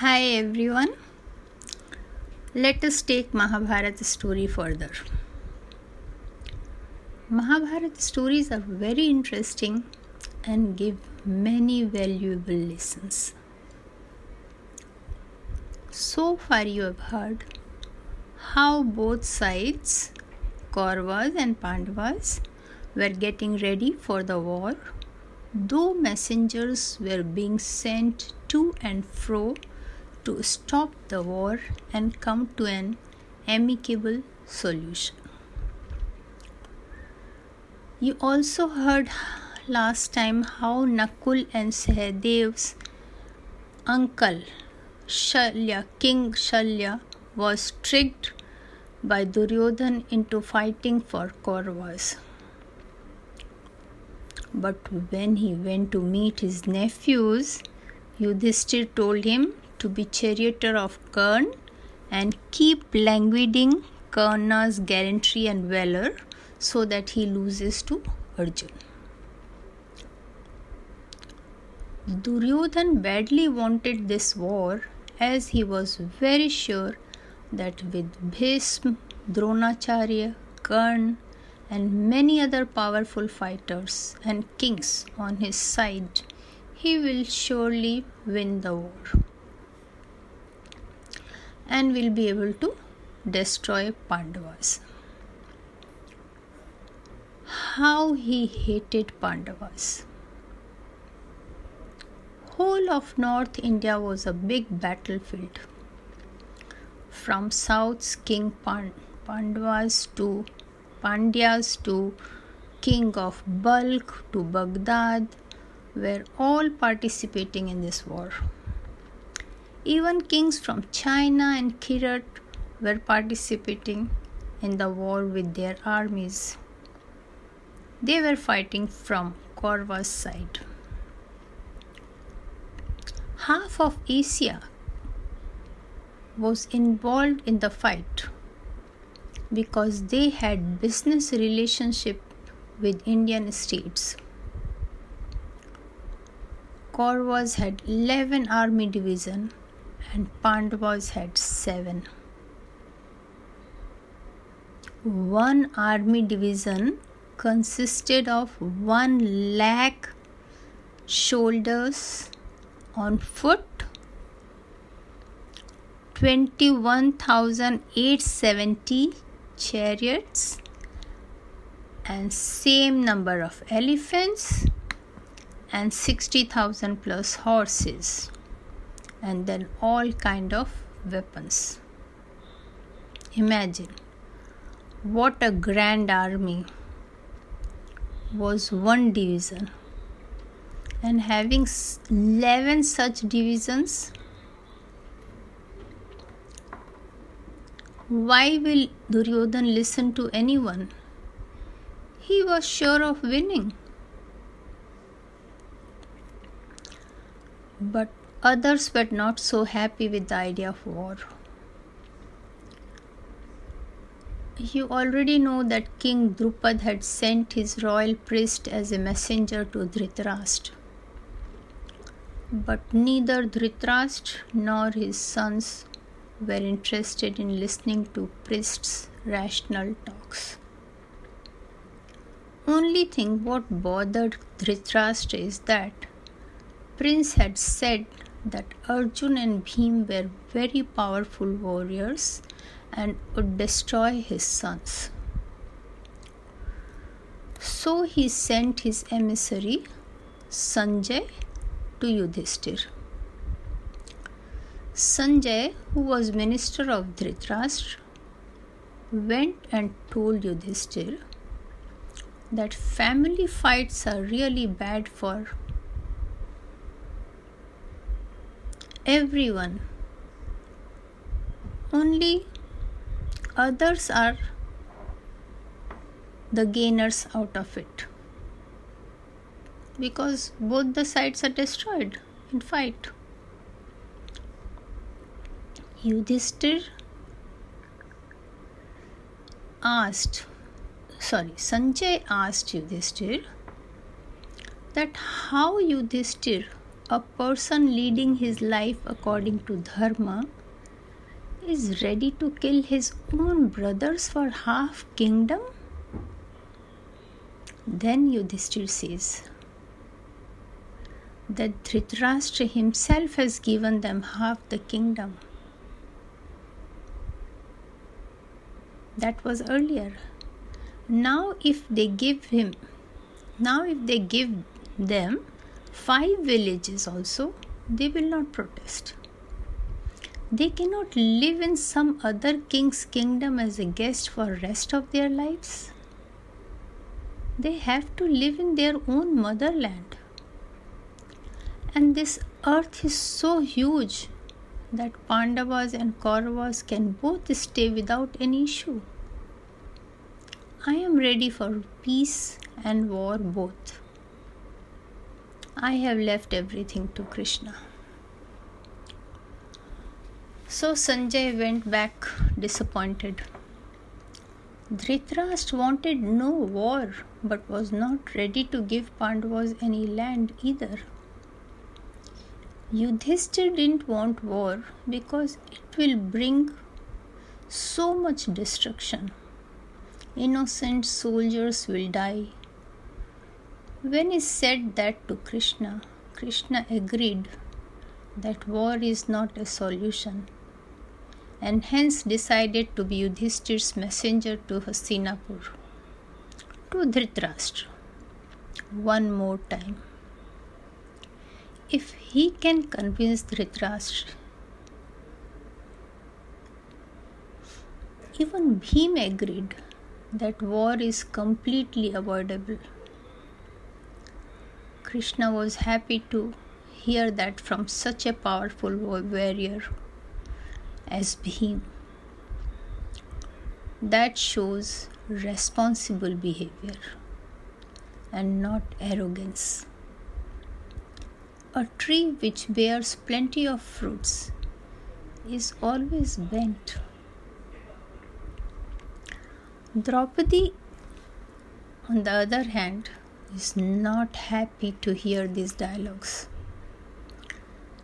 Hi everyone. Let us take Mahabharata story further. Mahabharata stories are very interesting and give many valuable lessons. So far, you have heard how both sides, Kauravas and Pandavas, were getting ready for the war, though messengers were being sent to and fro to stop the war and come to an amicable solution. You also heard last time how Nakul and Sahadev's uncle Shalya, King Shalya, was tricked by Duryodhan into fighting for Kauravas. But when he went to meet his nephews, Yudhishthir told him to be charioteer of Karn and keep languiding Karna's gallantry and valor so that he loses to Arjun. Duryodhan badly wanted this war as he was very sure that with Bhishm, Dronacharya, Karn, and many other powerful fighters and kings on his side, he will surely win the war and will be able to destroy Pandavas. How he hated Pandavas. Whole of North India was a big battlefield. From South's King Pandavas to Pandyas to King of Balkh to Baghdad were all participating in this war. Even kings from China and Kirat were participating in the war with their armies. They were fighting from Kaurava's side. Half of Asia was involved in the fight because they had business relationship with Indian states. Kauravas had 11 army division and Pandavas had seven. One army division consisted of one lakh soldiers on foot, 21,870 chariots, and same number of elephants and 60,000 plus horses and then all kind of weapons. Imagine what a grand army was one division. And having 11 such divisions why will duryodhan listen to anyone? He was sure of winning. But Others were not so happy with the idea of war. You already know that King Drupad had sent his royal priest as a messenger to Dhritarashtra. But neither Dhritarashtra nor his sons were interested in listening to priest's rational talks. Only thing what bothered Dhritarashtra is that prince had said that Arjun and Bhim were very powerful warriors and would destroy his sons. So he sent his emissary Sanjay to Yudhishthir. Sanjay, who was minister of Dhritarashtra, went and told Yudhishthir that family fights are really bad for everyone. Only others are the gainers out of it because both the sides are destroyed in fight. Yudhishthir asked, sorry, Sanjay asked Yudhishthir that how Yudhishthir a person leading his life according to dharma is ready to kill his own brothers for half kingdom? Then Yudhishthir says that Dhritarashtra himself has given them half the kingdom. That was earlier. Now, if they give him, now if they give them five villages also, they will not protest. They cannot live in some other king's kingdom as a guest for rest of their lives. They have to live in their own motherland. And this earth is so huge that Pandavas and Kauravas can both stay without any issue. I am ready for peace and war both. I have left everything to Krishna. So Sanjay went back disappointed. Dhritarashtra wanted no war but was not ready to give Pandavas any land either. Yudhishthir didn't want war because it will bring so much destruction. Innocent soldiers will die. When he said that to Krishna, Krishna agreed that war is not a solution and hence decided to be Yudhishthir's messenger to Hastinapur, to Dhritarashtra, one more time. If he can convince Dhritarashtra, even Bhim agreed that war is completely avoidable. Krishna was happy to hear that from such a powerful warrior as Bhim. That shows responsible behavior and not arrogance. A tree which bears plenty of fruits is always bent. Draupadi, on the other hand, is not happy to hear these dialogues.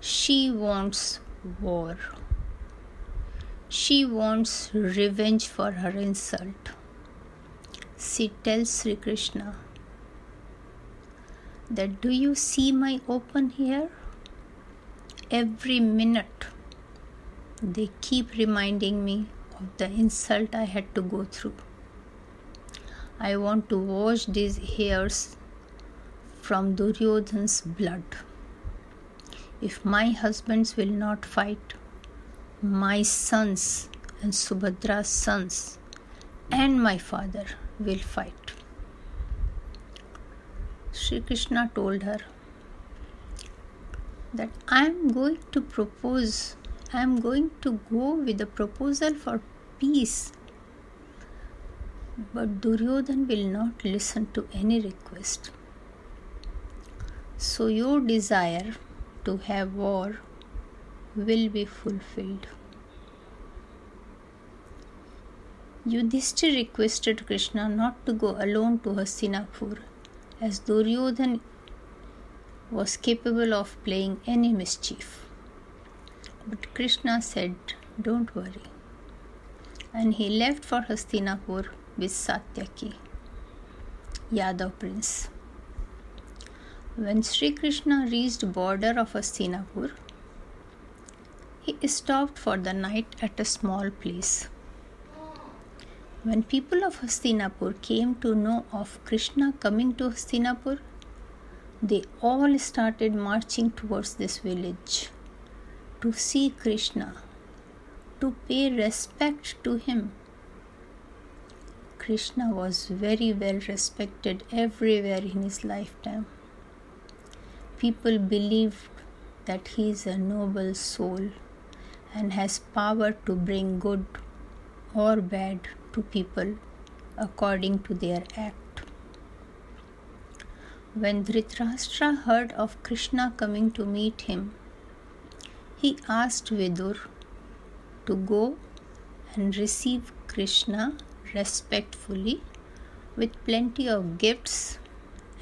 She wants war. She wants revenge for her insult. She tells Sri Krishna that do you see my open hair? Every minute they keep reminding me of the insult I had to go through. I want to wash these hairs from Duryodhan's blood. If my husbands will not fight, my sons and Subhadra's sons and my father will fight. Sri Krishna told her that I am going to propose, I am going to go with a proposal for peace. But Duryodhan will not listen to any request. So, your desire to have war will be fulfilled. Yudhishthir requested Krishna not to go alone to Hastinapur as Duryodhan was capable of playing any mischief. But Krishna said, Don't worry. And he left for Hastinapur with Satyaki, Yadav prince. When Sri Krishna reached border of Hastinapur, he stopped for the night at a small place. When people of Hastinapur came to know of Krishna coming to Hastinapur, they all started marching towards this village to see Krishna, to pay respect to him. Krishna was very well respected everywhere in his lifetime. People believed that he is a noble soul and has power to bring good or bad to people according to their act. When Dhritarashtra heard of Krishna coming to meet him, he asked Vidur to go and receive Krishna respectfully with plenty of gifts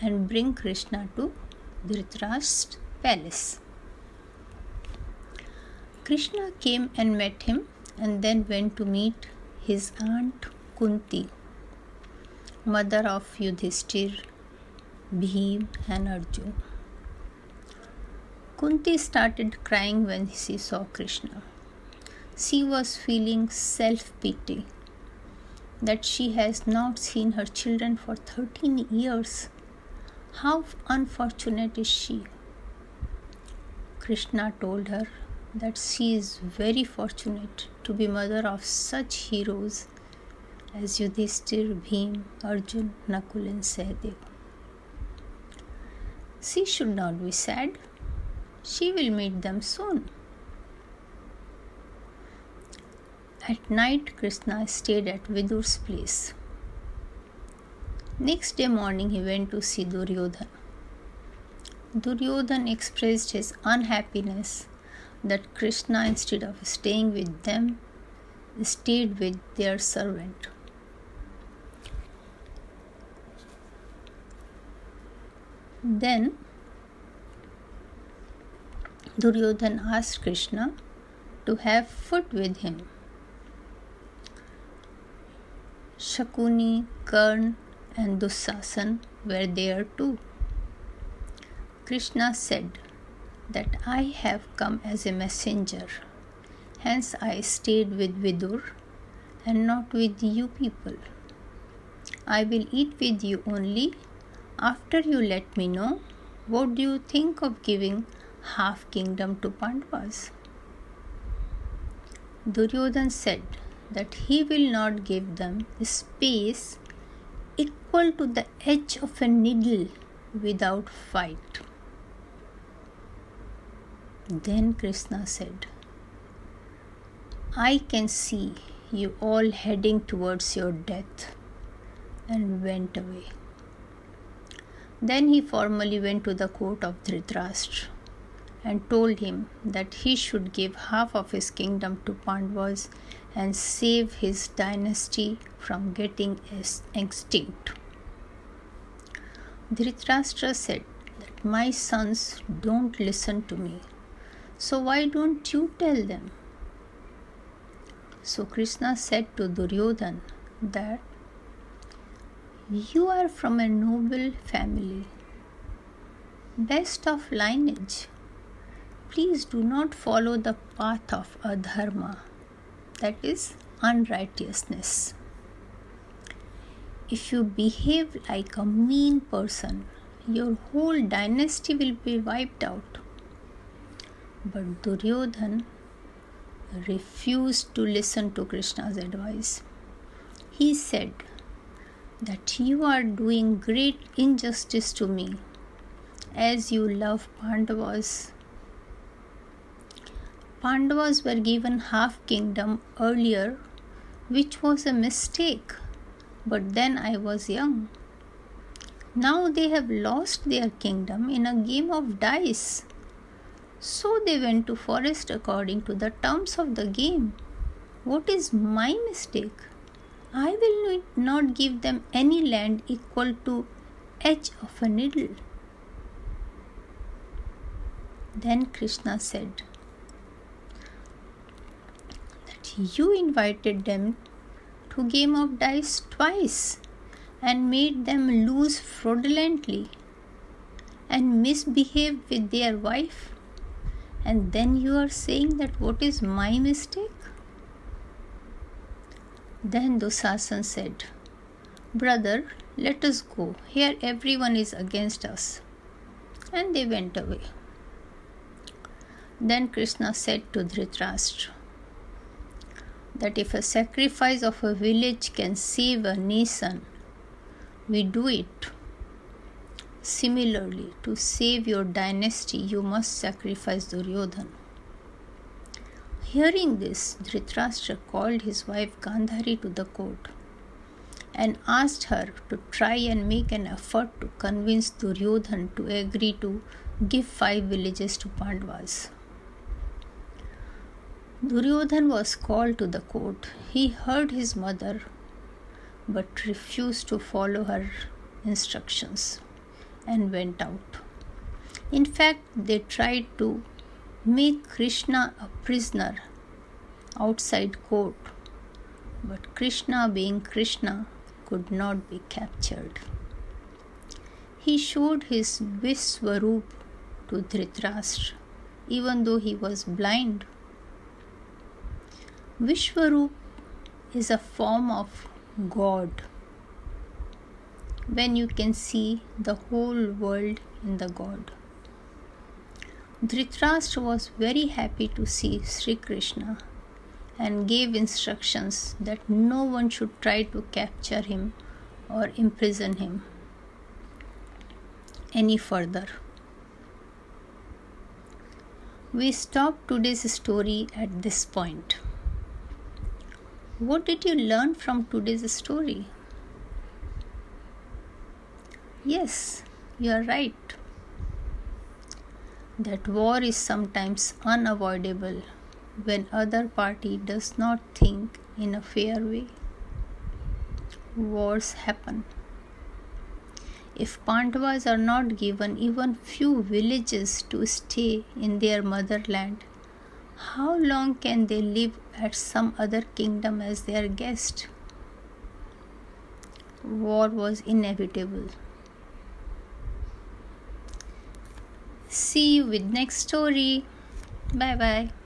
and bring Krishna to Dhritarashtra palace. Krishna came and met him and then went to meet his aunt Kunti, mother of Yudhishthir, Bhim, and Arjun. Kunti started crying when she saw Krishna. She was feeling self pity that she has not seen her children for 13 years. How unfortunate is she? Krishna told her that she is very fortunate to be mother of such heroes as Yudhishthir, Bhim, Arjun, Nakul, and Sahadev. She should not be sad. She will meet them soon. At night, Krishna stayed at Vidur's place. Next day morning, he went to see Duryodhan. Duryodhan expressed his unhappiness that Krishna, instead of staying with them, stayed with their servant. Then Duryodhan asked Krishna to have food with him. Shakuni, Karn, and Dusasan were there too. Krishna said that I have come as a messenger, hence I stayed with Vidur and not with you people. I will eat with you only after you let me know what do you think of giving half kingdom to Pandavas. Duryodhan said that he will not give them space equal to the edge of a needle without fight. Then Krishna said, I can see you all heading towards your death, and went away. Then he formally went to the court of Dhritarashtra and told him that he should give half of his kingdom to Pandavas and save his dynasty from getting extinct. Dhritarashtra said that my sons don't listen to me, so why don't you tell them? So Krishna said to Duryodhan that you are from a noble family, best of lineage. Please do not follow the path of adharma that is unrighteousness. If you behave like a mean person, your whole dynasty will be wiped out. But Duryodhan refused to listen to Krishna's advice. He said that you are doing great injustice to me as you love Pandavas Pandavas were given half kingdom earlier, which was a mistake. But then I was young. Now they have lost their kingdom in a game of dice. So they went to forest according to the terms of the game. What is my mistake? I will not give them any land equal to edge of a needle. Then Krishna said, you invited them to game of dice twice and made them lose fraudulently and misbehave with their wife. And then you are saying that what is my mistake? Then dusasan said brother let us go. Here everyone is against us. And they went away. Then krishna said to dhritarashtra that if a sacrifice of a village can save a nation, we do it. Similarly, to save your dynasty, you must sacrifice Duryodhan. Hearing this, Dhritarashtra called his wife Gandhari to the court and asked her to try and make an effort to convince Duryodhan to agree to give five villages to Pandavas. Duryodhan was called to the court. He heard his mother but refused to follow her instructions and went out. In fact, they tried to make Krishna a prisoner outside court, but Krishna, being Krishna, could not be captured. He showed his Vishwaroop to Dhritarashtra, even though he was blind. Vishwaroop is a form of God when you can see the whole world in the God. Dhritarashtra was very happy to see Sri Krishna and gave instructions that no one should try to capture him or imprison him any further. We stop today's story at this point. What did you learn from today's story? Yes, you are right. That war is sometimes unavoidable when other party does not think in a fair way. Wars happen. If Pandavas are not given even few villages to stay in their motherland, how long can they live at some other kingdom as their guest? War was inevitable. See you with next story. Bye bye.